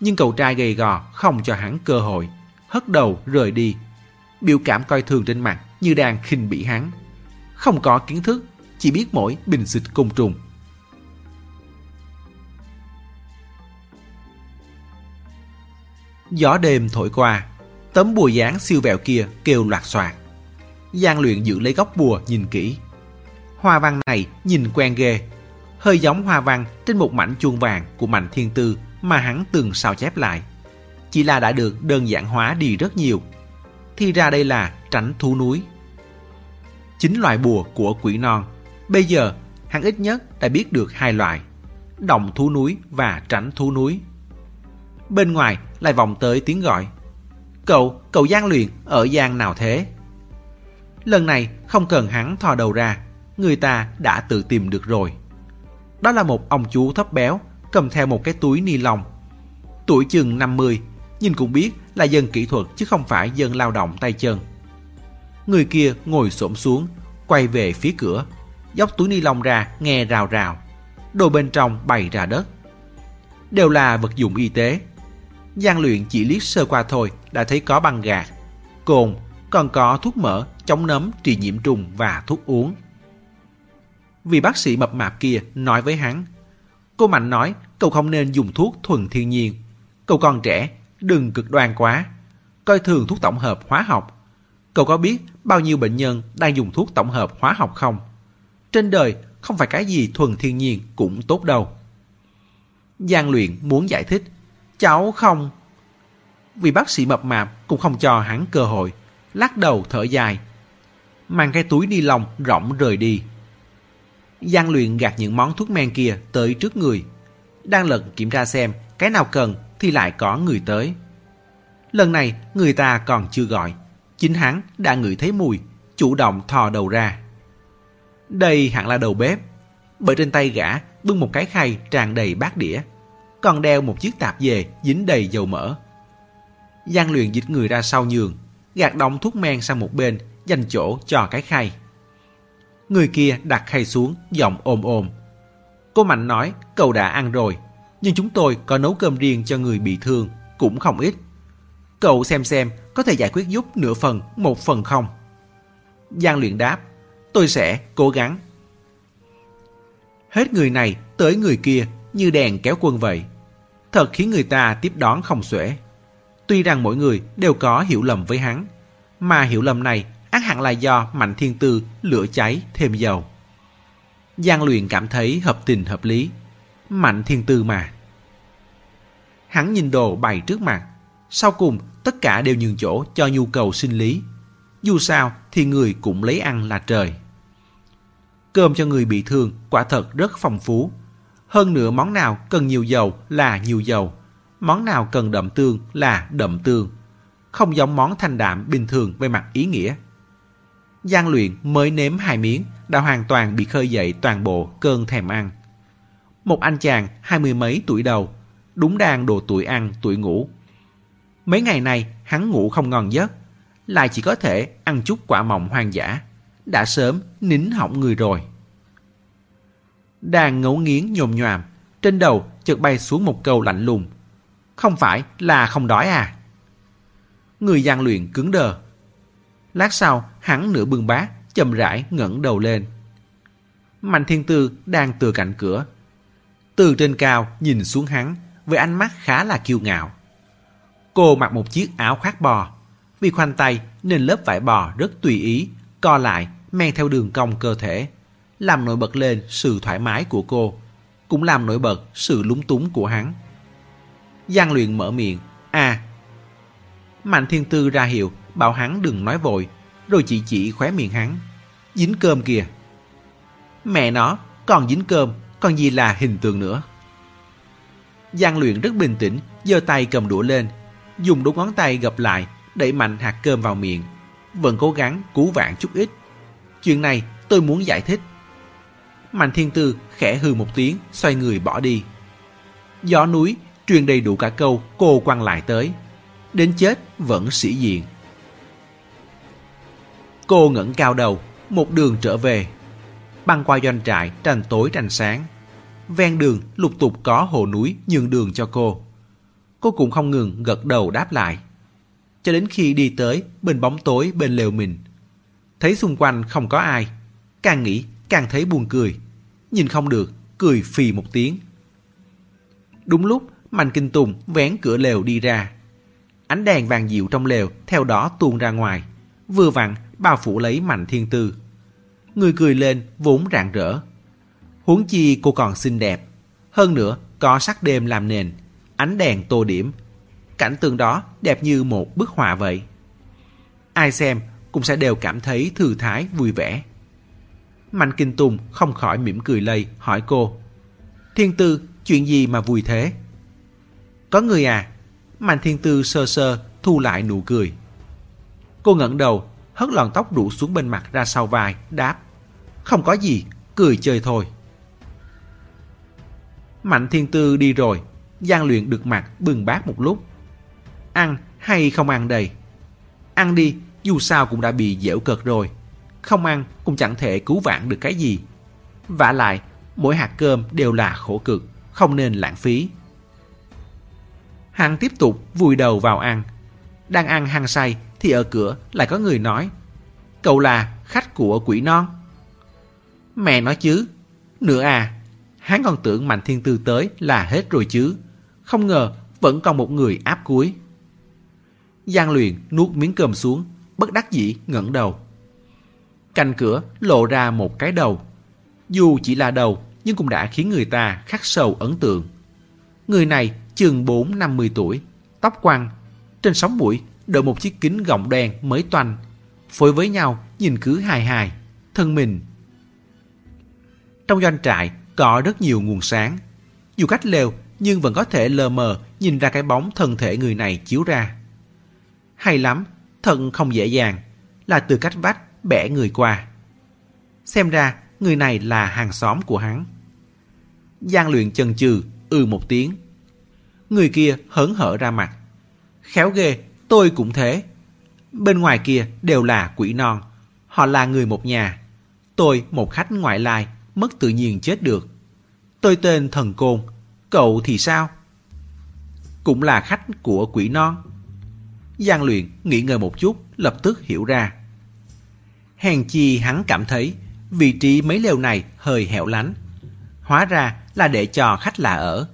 nhưng cậu trai gầy gò không cho hắn cơ hội, hất đầu rời đi. Biểu cảm coi thường trên mặt như đang khinh bỉ hắn. Không có kiến thức, chỉ biết mỗi bình xịt côn trùng. Gió đêm thổi qua, tấm bùa dáng siêu vẹo kia kêu loạt xoạt. Giang luyện giữ lấy góc bùa nhìn kỹ. Hoa văn này nhìn quen ghê, hơi giống hoa văn trên một mảnh chuông vàng của Mạnh Thiên Tư mà hắn từng sao chép lại. Chỉ là đã được đơn giản hóa đi rất nhiều. Thì ra đây là tránh thú núi. Chính loại bùa của quỷ non. Bây giờ, hắn ít nhất đã biết được hai loại. Động thú núi và tránh thú núi. Bên ngoài lại vọng tới tiếng gọi. Cậu, cậu Giang luyện, ở Giang nào thế? Lần này không cần hắn thò đầu ra, người ta đã tự tìm được rồi. Đó là một ông chú thấp béo, cầm theo một cái túi ni lông. Tuổi chừng 50, nhìn cũng biết là dân kỹ thuật chứ không phải dân lao động tay chân. Người kia ngồi xổm xuống, quay về phía cửa, dốc túi ni lông ra nghe rào rào. Đồ bên trong bày ra đất. Đều là vật dụng y tế gian luyện chỉ liếc sơ qua thôi đã thấy có băng gạc, cồn, còn có thuốc mỡ, chống nấm, trị nhiễm trùng và thuốc uống. Vì bác sĩ mập mạp kia nói với hắn, cô Mạnh nói cậu không nên dùng thuốc thuần thiên nhiên. Cậu còn trẻ, đừng cực đoan quá. Coi thường thuốc tổng hợp hóa học. Cậu có biết bao nhiêu bệnh nhân đang dùng thuốc tổng hợp hóa học không? Trên đời không phải cái gì thuần thiên nhiên cũng tốt đâu. Giang luyện muốn giải thích. Cháu không... Vì bác sĩ mập mạp cũng không cho hắn cơ hội. Lắc đầu thở dài. Mang cái túi ni lông rỗng rời đi. Giang luyện gạt những món thuốc men kia tới trước người. Đang lật kiểm tra xem cái nào cần thì lại có người tới. Lần này người ta còn chưa gọi. Chính hắn đã ngửi thấy mùi, chủ động thò đầu ra. Đây hẳn là đầu bếp, bởi trên tay gã bưng một cái khay tràn đầy bát đĩa, còn đeo một chiếc tạp dề dính đầy dầu mỡ. Giang luyện dịch người ra sau nhường, gạt đóng thuốc men sang một bên, dành chỗ cho cái khay. Người kia đặt khay xuống, giọng ôm ôm. Cô Mạnh nói cậu đã ăn rồi, nhưng chúng tôi có nấu cơm riêng cho người bị thương, cũng không ít. Cậu xem xem có thể giải quyết giúp nửa phần, một phần không? Giang luyện đáp, tôi sẽ cố gắng. Hết người này tới người kia như đèn kéo quân vậy. Thật khiến người ta tiếp đón không xuể. Tuy rằng mỗi người đều có hiểu lầm với hắn, mà hiểu lầm này ác hẳn là do Mạnh Thiên Tư lửa cháy thêm dầu. Giang luyện cảm thấy hợp tình hợp lý. Mạnh Thiên Tư mà. Hắn nhìn đồ bày trước mặt. Sau cùng tất cả đều nhường chỗ cho nhu cầu sinh lý. Dù sao thì người cũng lấy ăn là trời. Cơm cho người bị thương quả thật rất phong phú. Hơn nữa món nào cần nhiều dầu là nhiều dầu. Món nào cần đậm tương là đậm tương. Không giống món thanh đạm bình thường về mặt ý nghĩa. Giang luyện mới nếm hai miếng đã hoàn toàn bị khơi dậy toàn bộ cơn thèm ăn. Một anh chàng hai mươi mấy tuổi đầu, đúng đang độ tuổi ăn, tuổi ngủ. Mấy ngày này hắn ngủ không ngon giấc, lại chỉ có thể ăn chút quả mọng hoang dã. Đã sớm nín hỏng người rồi. Đang ngấu nghiến nhồm nhòm, trên đầu chợt bay xuống một câu lạnh lùng. không phải là không đói à? Người gian luyện cứng đờ. Lát sau, hắn nửa bưng bát, chậm rãi ngẩng đầu lên. Mạnh Thiên Tư đang từ cạnh cửa. Từ trên cao nhìn xuống hắn với ánh mắt khá là kiêu ngạo. Cô mặc một chiếc áo khoác bò. Vì khoanh tay nên lớp vải bò rất tùy ý, co lại, men theo đường cong cơ thể, làm nổi bật lên sự thoải mái của cô, cũng làm nổi bật sự lúng túng của hắn. Giang luyện mở miệng, à. Mạnh thiên tư ra hiệu, bảo hắn đừng nói vội, rồi chỉ chỉ khóe miệng hắn. Dính cơm kìa. Mẹ nó, còn dính cơm, còn gì là hình tượng nữa. Giang luyện rất bình tĩnh, giơ tay cầm đũa lên, dùng đốt ngón tay gập lại, đẩy mạnh hạt cơm vào miệng. Vẫn cố gắng cứu vãn chút ít. Chuyện này tôi muốn giải thích. Mạnh thiên tư khẽ hư một tiếng, xoay người bỏ đi. Gió núi truyền đầy đủ cả câu cô quăng lại tới. Đến chết vẫn sĩ diện. Cô ngẩng cao đầu, một đường trở về. Băng qua doanh trại tranh tối tranh sáng. Ven đường lục tục có hồ núi nhường đường cho cô. Cô cũng không ngừng gật đầu đáp lại. Cho đến khi đi tới bên bóng tối bên lều mình. Thấy xung quanh không có ai. Càng nghĩ càng thấy buồn cười. Nhìn không được, cười phì một tiếng. Đúng lúc Mạnh Kinh Tùng vén cửa lều đi ra. Ánh đèn vàng dịu trong lều theo đó tuôn ra ngoài. Vừa vặn bao phủ lấy Mạnh Thiên Tư. Người cười lên vốn rạng rỡ. Huống chi cô còn xinh đẹp. Hơn nữa có sắc đêm làm nền. Ánh đèn tô điểm. Cảnh tượng đó đẹp như một bức họa vậy. Ai xem cũng sẽ đều cảm thấy thư thái vui vẻ. Mạnh Kinh Tùng không khỏi mỉm cười lây hỏi cô. Thiên Tư, chuyện gì mà vui thế? Có người à? Mạnh Thiên Tư sơ sơ thu lại nụ cười. Cô ngẩng đầu, hất lọn tóc rủ xuống bên mặt ra sau vai, đáp. Không có gì, cười chơi thôi. Mạnh Thiên Tư đi rồi, Giang luyện được mặt bừng bát một lúc. Ăn hay không ăn đây? Ăn đi, dù sao cũng đã bị dẻo cợt rồi. Không ăn cũng chẳng thể cứu vãn được cái gì. vả lại, mỗi hạt cơm đều là khổ cực, không nên lãng phí. hằng tiếp tục vùi đầu vào ăn. Đang ăn hăng say thì ở cửa lại có người nói Cậu là khách của quỷ non. Mẹ nói chứ, nữa à, hắn còn tưởng Mạnh Thiên Tư tới là hết rồi chứ. Không ngờ vẫn còn một người áp cuối. Giang luyện nuốt miếng cơm xuống, bất đắc dĩ ngẩng đầu. Cạnh cửa lộ ra một cái đầu. Dù chỉ là đầu, nhưng cũng đã khiến người ta khắc sâu ấn tượng. Người này chừng 4-50 tuổi, tóc quăn, trên sóng mũi đội một chiếc kính gọng đen mới toanh, phối với nhau nhìn cứ hài hài, thân mình. Trong doanh trại có rất nhiều nguồn sáng, dù cách lều nhưng vẫn có thể lờ mờ nhìn ra cái bóng thân thể người này chiếu ra. Hay lắm, thật không dễ dàng, là từ cách vách bẻ người qua. Xem ra người này là hàng xóm của hắn. Giang luyện chần chừ, ừ một tiếng. Người kia hớn hở ra mặt. Khéo ghê, tôi cũng thế. Bên ngoài kia đều là quỷ non. Họ là người một nhà. Tôi một khách ngoại lai, mất tự nhiên chết được. Tôi tên Thần Côn. Cậu thì sao? Cũng là khách của quỷ non. Giang luyện nghĩ ngợi một chút, lập tức hiểu ra. Hèn chi hắn cảm thấy vị trí mấy lều này hơi hẻo lánh. Hóa ra là để cho khách lạ ở.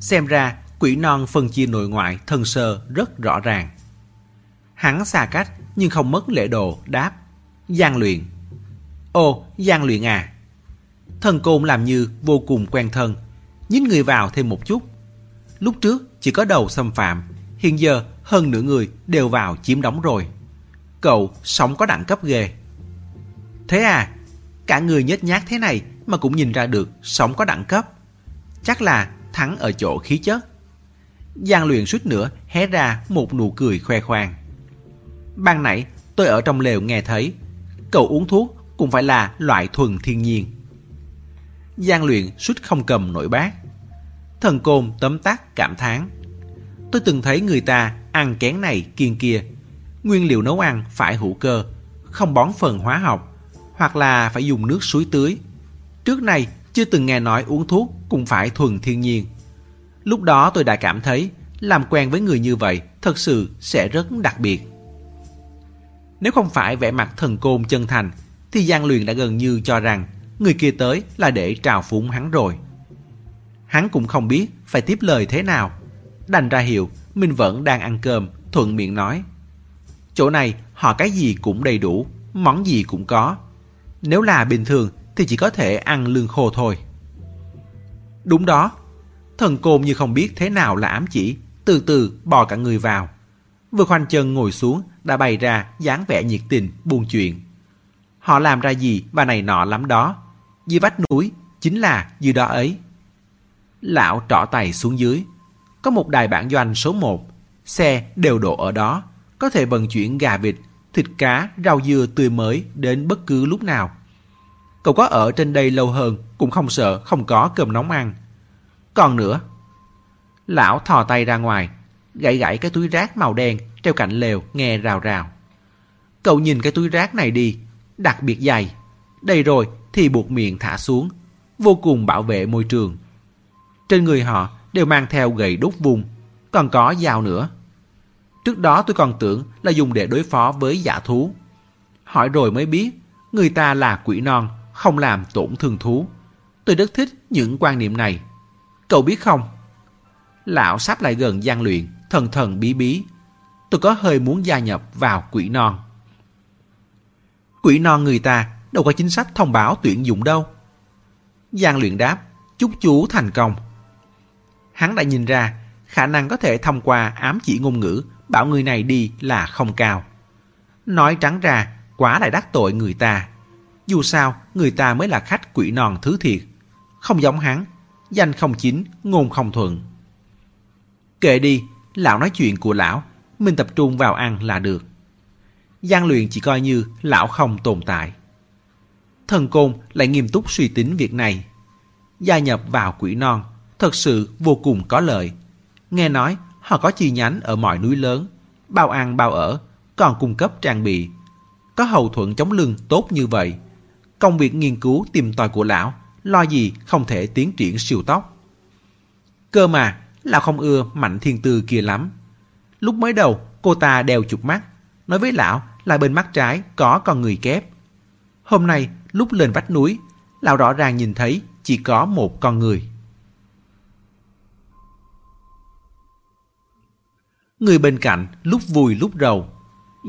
Xem ra quỷ non phân chia nội ngoại thân sơ rất rõ ràng. Hắn xa cách nhưng không mất lễ đồ đáp. Giang luyện. ô Giang luyện à. Thần côn làm như vô cùng quen thân. Nhín người vào thêm một chút. Lúc trước chỉ có đầu xâm phạm. Hiện giờ hơn nửa người đều vào chiếm đóng rồi. Cậu sống có đẳng cấp ghê. Thế à, cả người nhếch nhác thế này mà cũng nhìn ra được sống có đẳng cấp. Chắc là thắng ở chỗ khí chất. Giang luyện suýt nữa hé ra một nụ cười khoe khoang. Ban nãy tôi ở trong lều nghe thấy, cậu uống thuốc cũng phải là loại thuần thiên nhiên. Giang luyện suýt không cầm nổi bát. Thần côn tấm tắc cảm thán. Tôi từng thấy người ta ăn kén này kiên kia. Nguyên liệu nấu ăn phải hữu cơ, không bón phần hóa học, hoặc là phải dùng nước suối tưới. Trước này chưa từng nghe nói uống thuốc cũng phải thuần thiên nhiên. Lúc đó tôi đã cảm thấy làm quen với người như vậy thật sự sẽ rất đặc biệt. Nếu không phải vẻ mặt thần côn chân thành, thì Giang Luyện đã gần như cho rằng người kia tới là để trào phúng hắn rồi. Hắn cũng không biết phải tiếp lời thế nào. Đành ra hiệu, mình vẫn đang ăn cơm, thuận miệng nói. Chỗ này họ cái gì cũng đầy đủ, món gì cũng có. Nếu là bình thường thì chỉ có thể ăn lương khô thôi. Đúng đó, thần côn như không biết thế nào là ám chỉ, từ từ bò cả người vào. Vừa khoanh chân ngồi xuống đã bày ra dáng vẻ nhiệt tình, buồn chuyện. Họ làm ra gì và này nọ lắm đó. Dưới vách núi chính là dưới đó ấy. Lão trỏ tay xuống dưới. Có một đài bản doanh số 1. Xe đều đổ ở đó. Có thể vận chuyển gà vịt, thịt cá, rau dừa tươi mới đến bất cứ lúc nào. Cậu có ở trên đây lâu hơn cũng không sợ không có cơm nóng ăn. Còn nữa, lão thò tay ra ngoài, gãy gãy cái túi rác màu đen treo cạnh lều nghe rào rào. Cậu nhìn cái túi rác này đi, đặc biệt dày. Đây rồi thì buộc miệng thả xuống, vô cùng bảo vệ môi trường. Trên người họ đều mang theo gậy đốt vùng, còn có dao nữa. Trước đó tôi còn tưởng là dùng để đối phó với giả thú. Hỏi rồi mới biết, người ta là quỷ non, không làm tổn thương thú. Tôi rất thích những quan niệm này. Cậu biết không? Lão sắp lại gần gian luyện, thần thần bí bí. Tôi có hơi muốn gia nhập vào quỷ non. Quỷ non người ta đâu có chính sách thông báo tuyển dụng đâu. Giang luyện đáp, chúc chú thành công. Hắn đã nhìn ra khả năng có thể thông qua ám chỉ ngôn ngữ bảo người này đi là không cao. Nói trắng ra, quá lại đắc tội người ta. Dù sao, người ta mới là khách quỷ non thứ thiệt. Không giống hắn, danh không chính, ngôn không thuận. Kệ đi, lão nói chuyện của lão, mình tập trung vào ăn là được. Giang luyện chỉ coi như lão không tồn tại. Thần Côn lại nghiêm túc suy tính việc này. Gia nhập vào quỷ non thật sự vô cùng có lợi. Nghe nói họ có chi nhánh ở mọi núi lớn, bao ăn bao ở, còn cung cấp trang bị. Có hậu thuẫn chống lưng tốt như vậy. Công việc nghiên cứu tìm tòi của lão, lo gì không thể tiến triển siêu tốc. Cơ mà, lão không ưa mạnh thiên tư kia lắm. Lúc mới đầu, cô ta đeo chụp mắt, nói với lão là bên mắt trái có con người kép. Hôm nay, lúc lên vách núi, lão rõ ràng nhìn thấy chỉ có một con người. Người bên cạnh lúc vui lúc rầu.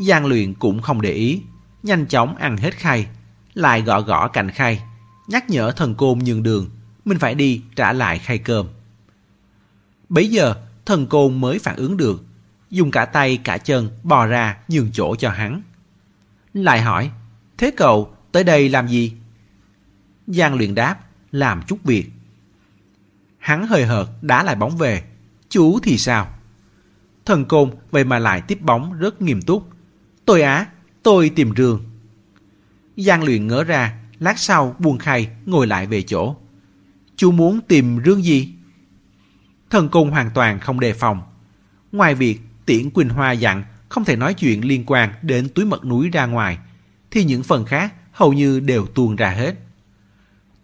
Giang luyện cũng không để ý, nhanh chóng ăn hết khay, lại gõ gõ cạnh khay, nhắc nhở thần côn nhường đường, mình phải đi trả lại khay cơm. Bấy giờ, thần côn mới phản ứng được, dùng cả tay cả chân bò ra nhường chỗ cho hắn. Lại hỏi, thế cậu tới đây làm gì? Giang luyện đáp, làm chút việc. Hắn hơi hợt đá lại bóng về, chú thì sao? Thần côn vậy mà lại tiếp bóng rất nghiêm túc. Tôi á, tôi tìm rương. Giang luyện ngỡ ra, lát sau buông khay ngồi lại về chỗ. Chú muốn tìm rương gì? Thần côn hoàn toàn không đề phòng. Ngoài việc Tiễn Quỳnh Hoa dặn không thể nói chuyện liên quan đến túi mật núi ra ngoài, thì những phần khác hầu như đều tuôn ra hết.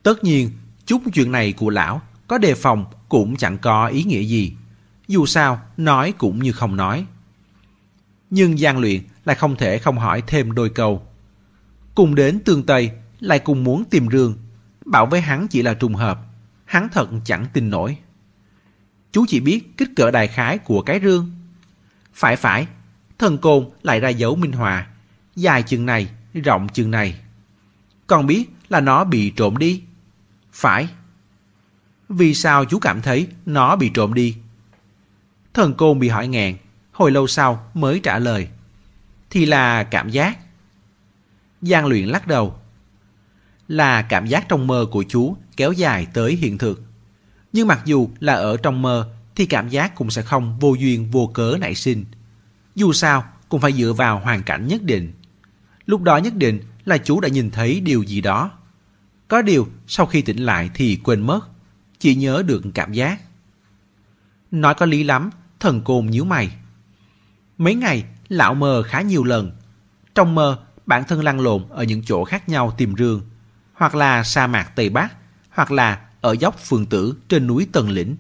Tất nhiên, chút chuyện này của lão có đề phòng cũng chẳng có ý nghĩa gì. Dù sao, nói cũng như không nói. Nhưng gian Luyện lại không thể không hỏi thêm đôi câu. Cùng đến tương Tây, lại cùng muốn tìm rương. Bảo với hắn chỉ là trùng hợp. Hắn thật chẳng tin nổi. Chú chỉ biết kích cỡ đại khái của cái rương. Phải phải, thần côn lại ra dấu minh họa. Dài chừng này, rộng chừng này. Còn biết là nó bị trộm đi. Phải. Vì sao chú cảm thấy nó bị trộm đi? Thần côn bị hỏi ngàn, hồi lâu sau mới trả lời. Thì là cảm giác. Giang luyện lắc đầu. Là cảm giác trong mơ của chú kéo dài tới hiện thực. Nhưng mặc dù là ở trong mơ thì cảm giác cũng sẽ không vô duyên vô cớ nảy sinh. Dù sao cũng phải dựa vào hoàn cảnh nhất định. Lúc đó nhất định là chú đã nhìn thấy điều gì đó. Có điều sau khi tỉnh lại thì quên mất, chỉ nhớ được cảm giác. Nói có lý lắm thần côn nhíu mày. Mấy ngày, lão mơ khá nhiều lần. Trong mơ, bản thân lăn lộn ở những chỗ khác nhau tìm rương, hoặc là sa mạc Tây Bắc, hoặc là ở dốc phường tử trên núi Tần Lĩnh,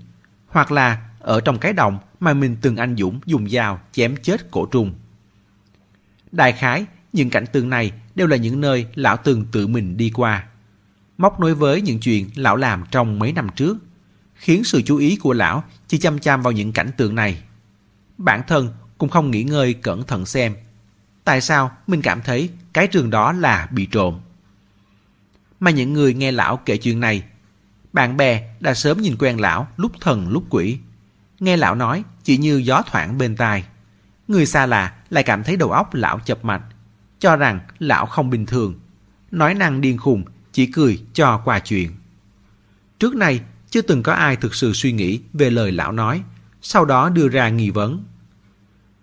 hoặc là ở trong cái động mà mình từng anh dũng dùng dao chém chết cổ trùng. Đại khái, những cảnh tượng này đều là những nơi lão từng tự mình đi qua. Móc nối với những chuyện lão làm trong mấy năm trước, khiến sự chú ý của lão chỉ chăm chăm vào những cảnh tượng này. Bản thân cũng không nghỉ ngơi cẩn thận xem. Tại sao mình cảm thấy cái trường đó là bị trộm? Mà những người nghe lão kể chuyện này, bạn bè đã sớm nhìn quen lão lúc thần lúc quỷ. Nghe lão nói chỉ như gió thoảng bên tai. Người xa lạ lại cảm thấy đầu óc lão chập mạch, cho rằng lão không bình thường. Nói năng điên khùng, chỉ cười cho qua chuyện. Trước này, chưa từng có ai thực sự suy nghĩ về lời lão nói, sau đó đưa ra nghi vấn.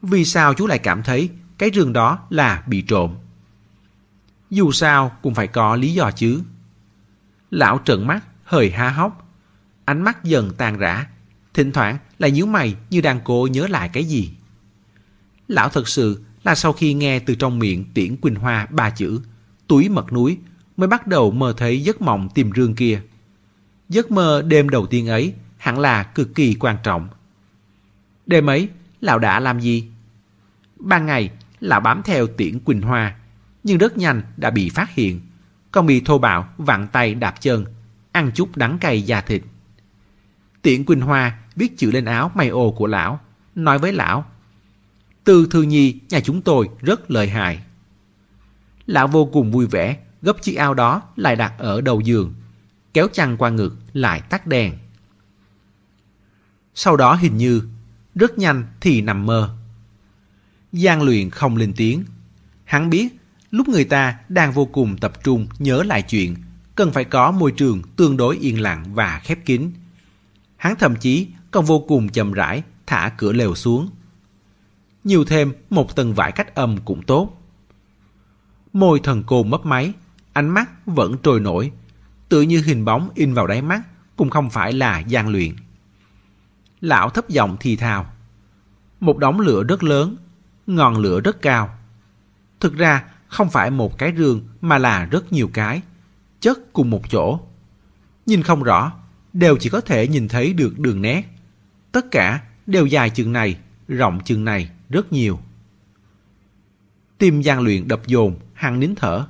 Vì sao chú lại cảm thấy cái rừng đó là bị trộm? Dù sao cũng phải có lý do chứ. Lão trợn mắt, hơi há hốc. Ánh mắt dần tan rã, thỉnh thoảng lại nhíu mày như đang cố nhớ lại cái gì. Lão thật sự là sau khi nghe từ trong miệng tiễn Quỳnh Hoa ba chữ túi mật núi mới bắt đầu mơ thấy giấc mộng tìm rương kia. Giấc mơ đêm đầu tiên ấy hẳn là cực kỳ quan trọng. Đêm ấy, lão đã làm gì? Ban ngày, lão bám theo tiễn Quỳnh Hoa, nhưng rất nhanh đã bị phát hiện, còn bị thô bạo vặn tay đạp chân, ăn chút đắng cay da thịt. Tiễn Quỳnh Hoa viết chữ lên áo may ô của lão, nói với lão từ Thư Nhi nhà chúng tôi rất lợi hại. Lão vô cùng vui vẻ, gấp chiếc áo đó lại đặt ở đầu giường, kéo chăn qua ngực lại tắt đèn. Sau đó hình như, rất nhanh thì nằm mơ. Giang luyện không lên tiếng. Hắn biết, lúc người ta đang vô cùng tập trung nhớ lại chuyện, cần phải có môi trường tương đối yên lặng và khép kín. Hắn thậm chí còn vô cùng chậm rãi thả cửa lều xuống, nhiều thêm một tầng vải cách âm cũng tốt. Môi thần cô mấp máy, ánh mắt vẫn trôi nổi, tự như hình bóng in vào đáy mắt cũng không phải là gian luyện. Lão thấp giọng thì thào. Một đống lửa rất lớn, ngọn lửa rất cao. Thực ra không phải một cái rương mà là rất nhiều cái, chất cùng một chỗ. Nhìn không rõ, đều chỉ có thể nhìn thấy được đường nét. Tất cả đều dài chừng này, rộng chừng này rất nhiều. Tim gian Luyện đập dồn, hắn nín thở.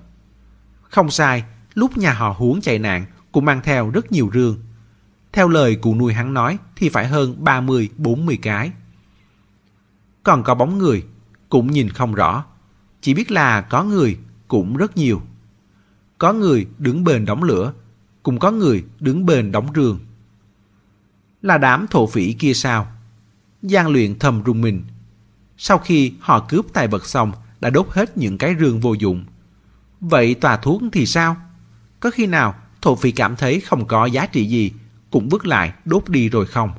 Không sai, lúc nhà họ huống chạy nạn cũng mang theo rất nhiều rương. Theo lời cụ nuôi hắn nói thì phải hơn 30-40 cái. Còn có bóng người, cũng nhìn không rõ. Chỉ biết là có người cũng rất nhiều. Có người đứng bền đóng lửa, cũng có người đứng bền đóng rương. Là đám thổ phỉ kia sao? Giang luyện thầm rùng mình, sau khi họ cướp tài vật xong, đã đốt hết những cái rương vô dụng. Vậy tòa thuốc thì sao? Có khi nào thổ phỉ cảm thấy không có giá trị gì, cũng vứt lại đốt đi rồi không?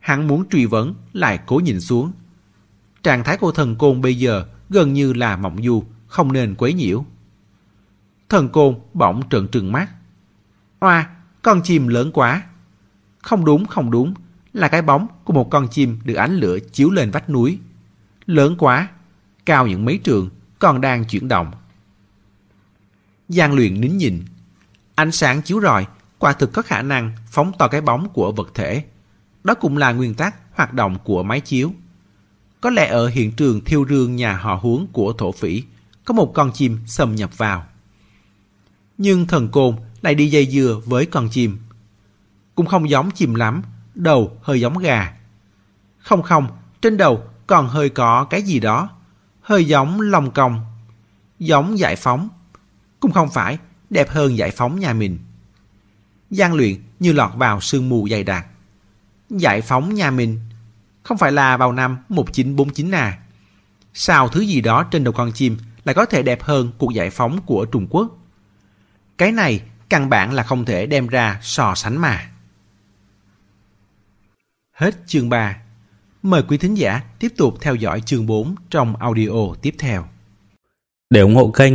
Hắn muốn truy vấn, lại cố nhìn xuống. Trạng thái của thần côn bây giờ gần như là mộng du, không nên quấy nhiễu. Thần côn bỗng trợn trừng mắt. Oa, con chim lớn quá. Không đúng, không đúng, là cái bóng của một con chim được ánh lửa chiếu lên vách núi. Lớn quá, cao những mấy trường, còn đang chuyển động. Giang luyện nín nhìn. Ánh sáng chiếu rọi, quả thực có khả năng phóng to cái bóng của vật thể. Đó cũng là nguyên tắc hoạt động của máy chiếu. Có lẽ ở hiện trường thiêu rương nhà họ huống của thổ phỉ, có một con chim xâm nhập vào. Nhưng thần côn lại đi dây dưa với con chim. Cũng không giống chim lắm, đầu hơi giống gà. Không không, trên đầu còn hơi có cái gì đó, hơi giống lông còng, giống giải phóng. Cũng không phải, đẹp hơn giải phóng nhà mình. gian luyện như lọt vào sương mù dày đặc. Giải phóng nhà mình, không phải là vào năm 1949 à. Sao thứ gì đó trên đầu con chim lại có thể đẹp hơn cuộc giải phóng của Trung Quốc? Cái này căn bản là không thể đem ra so sánh mà. Hết chương 3. Mời quý thính giả tiếp tục theo dõi chương 4 trong audio tiếp theo. Để ủng hộ kênh,